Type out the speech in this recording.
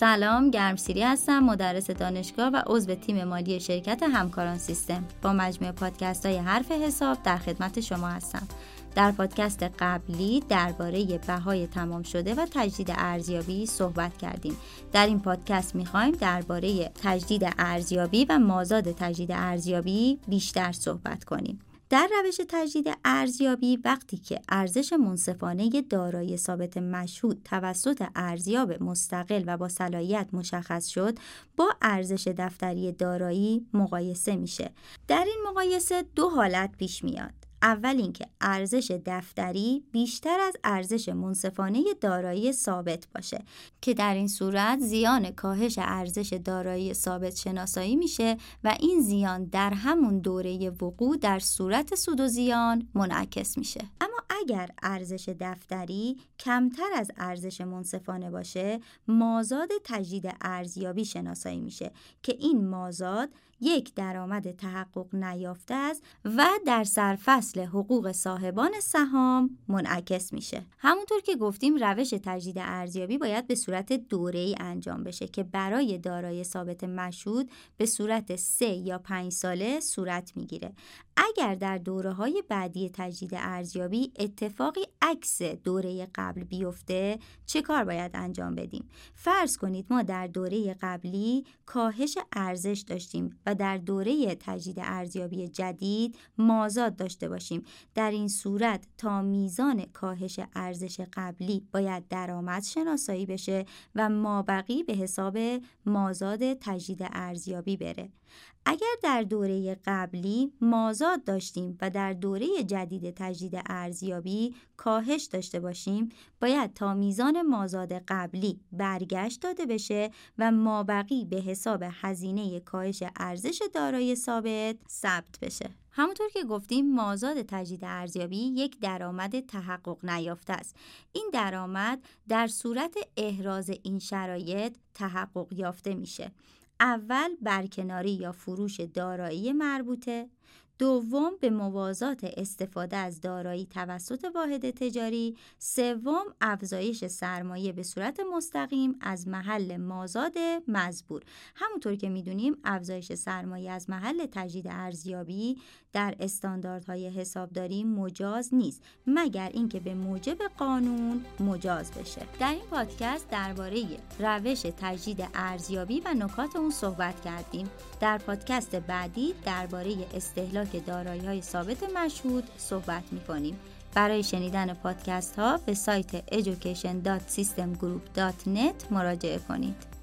سلام گرمسیری هستم مدرس دانشگاه و عضو تیم مالی شرکت همکاران سیستم. با مجموعه پادکست های حرف حساب در خدمت شما هستم. در پادکست قبلی درباره بهای تمام شده و تجدید ارزیابی صحبت کردیم. در این پادکست می‌خوایم درباره تجدید ارزیابی و مازاد تجدید ارزیابی بیشتر صحبت کنیم. در روش تجدید ارزیابی وقتی که ارزش منصفانه دارایی ثابت مشهود توسط ارزیاب مستقل و با صلاحیت مشخص شد با ارزش دفتری دارایی مقایسه میشه. در این مقایسه دو حالت پیش میاد. اول اینکه ارزش دفتری بیشتر از ارزش منصفانه دارایی ثابت باشه که در این صورت زیان کاهش ارزش دارایی ثابت شناسایی میشه و این زیان در همون دوره وقوع در صورت سود و زیان منعکس میشه. اما اگر ارزش دفتری کمتر از ارزش منصفانه باشه مازاد تجدید ارزیابی شناسایی میشه که این مازاد یک درآمد تحقق نیافته است و در سرفصل حقوق صاحبان سهام منعکس میشه. همونطور که گفتیم روش تجدید ارزیابی باید به صورت دوره ای انجام بشه که برای دارای ثابت مشهود به صورت سه یا پنج ساله صورت می‌گیره. اگر در دوره های بعدی تجدید ارزیابی اتفاقی عکس دوره قبل بیفته چه کار باید انجام بدیم؟ فرض کنید ما در دوره قبلی کاهش ارزش داشتیم و در دوره تجدید ارزیابی جدید مازاد داشته باشیم. در این صورت تا میزان کاهش ارزش قبلی باید درآمد شناسایی بشه و مابقی به حساب مازاد تجدید ارزیابی بره. اگر در دوره قبلی مازاد داشتیم و در دوره جدید تجدید ارزیابی کاهش داشته باشیم باید تا میزان مازاد قبلی برگشت داده بشه و مابقی به حساب هزینه کاهش ارزش دارای ثابت ثبت بشه. همونطور که گفتیم مازاد تجدید ارزیابی یک درآمد تحقق نیافته است. این درآمد در صورت احراز این شرایط تحقق یافته میشه. اول برکناری یا فروش دارایی مربوطه. دوم به موازات استفاده از دارایی توسط واحد تجاری. سوم افزایش سرمایه به صورت مستقیم از محل مازاد مزبور. همونطور که می‌دونیم افزایش سرمایه از محل تجدید ارزیابی در استانداردهای حسابداری مجاز نیست مگر اینکه به موجب قانون مجاز بشه. در این پادکست درباره روش تجدید ارزیابی و نکات اون صحبت کردیم. در پادکست بعدی درباره استهلاک دارایی های ثابت مشهود صحبت می کنیم برای شنیدن پادکست ها به سایت education.systemgroup.net مراجعه کنید.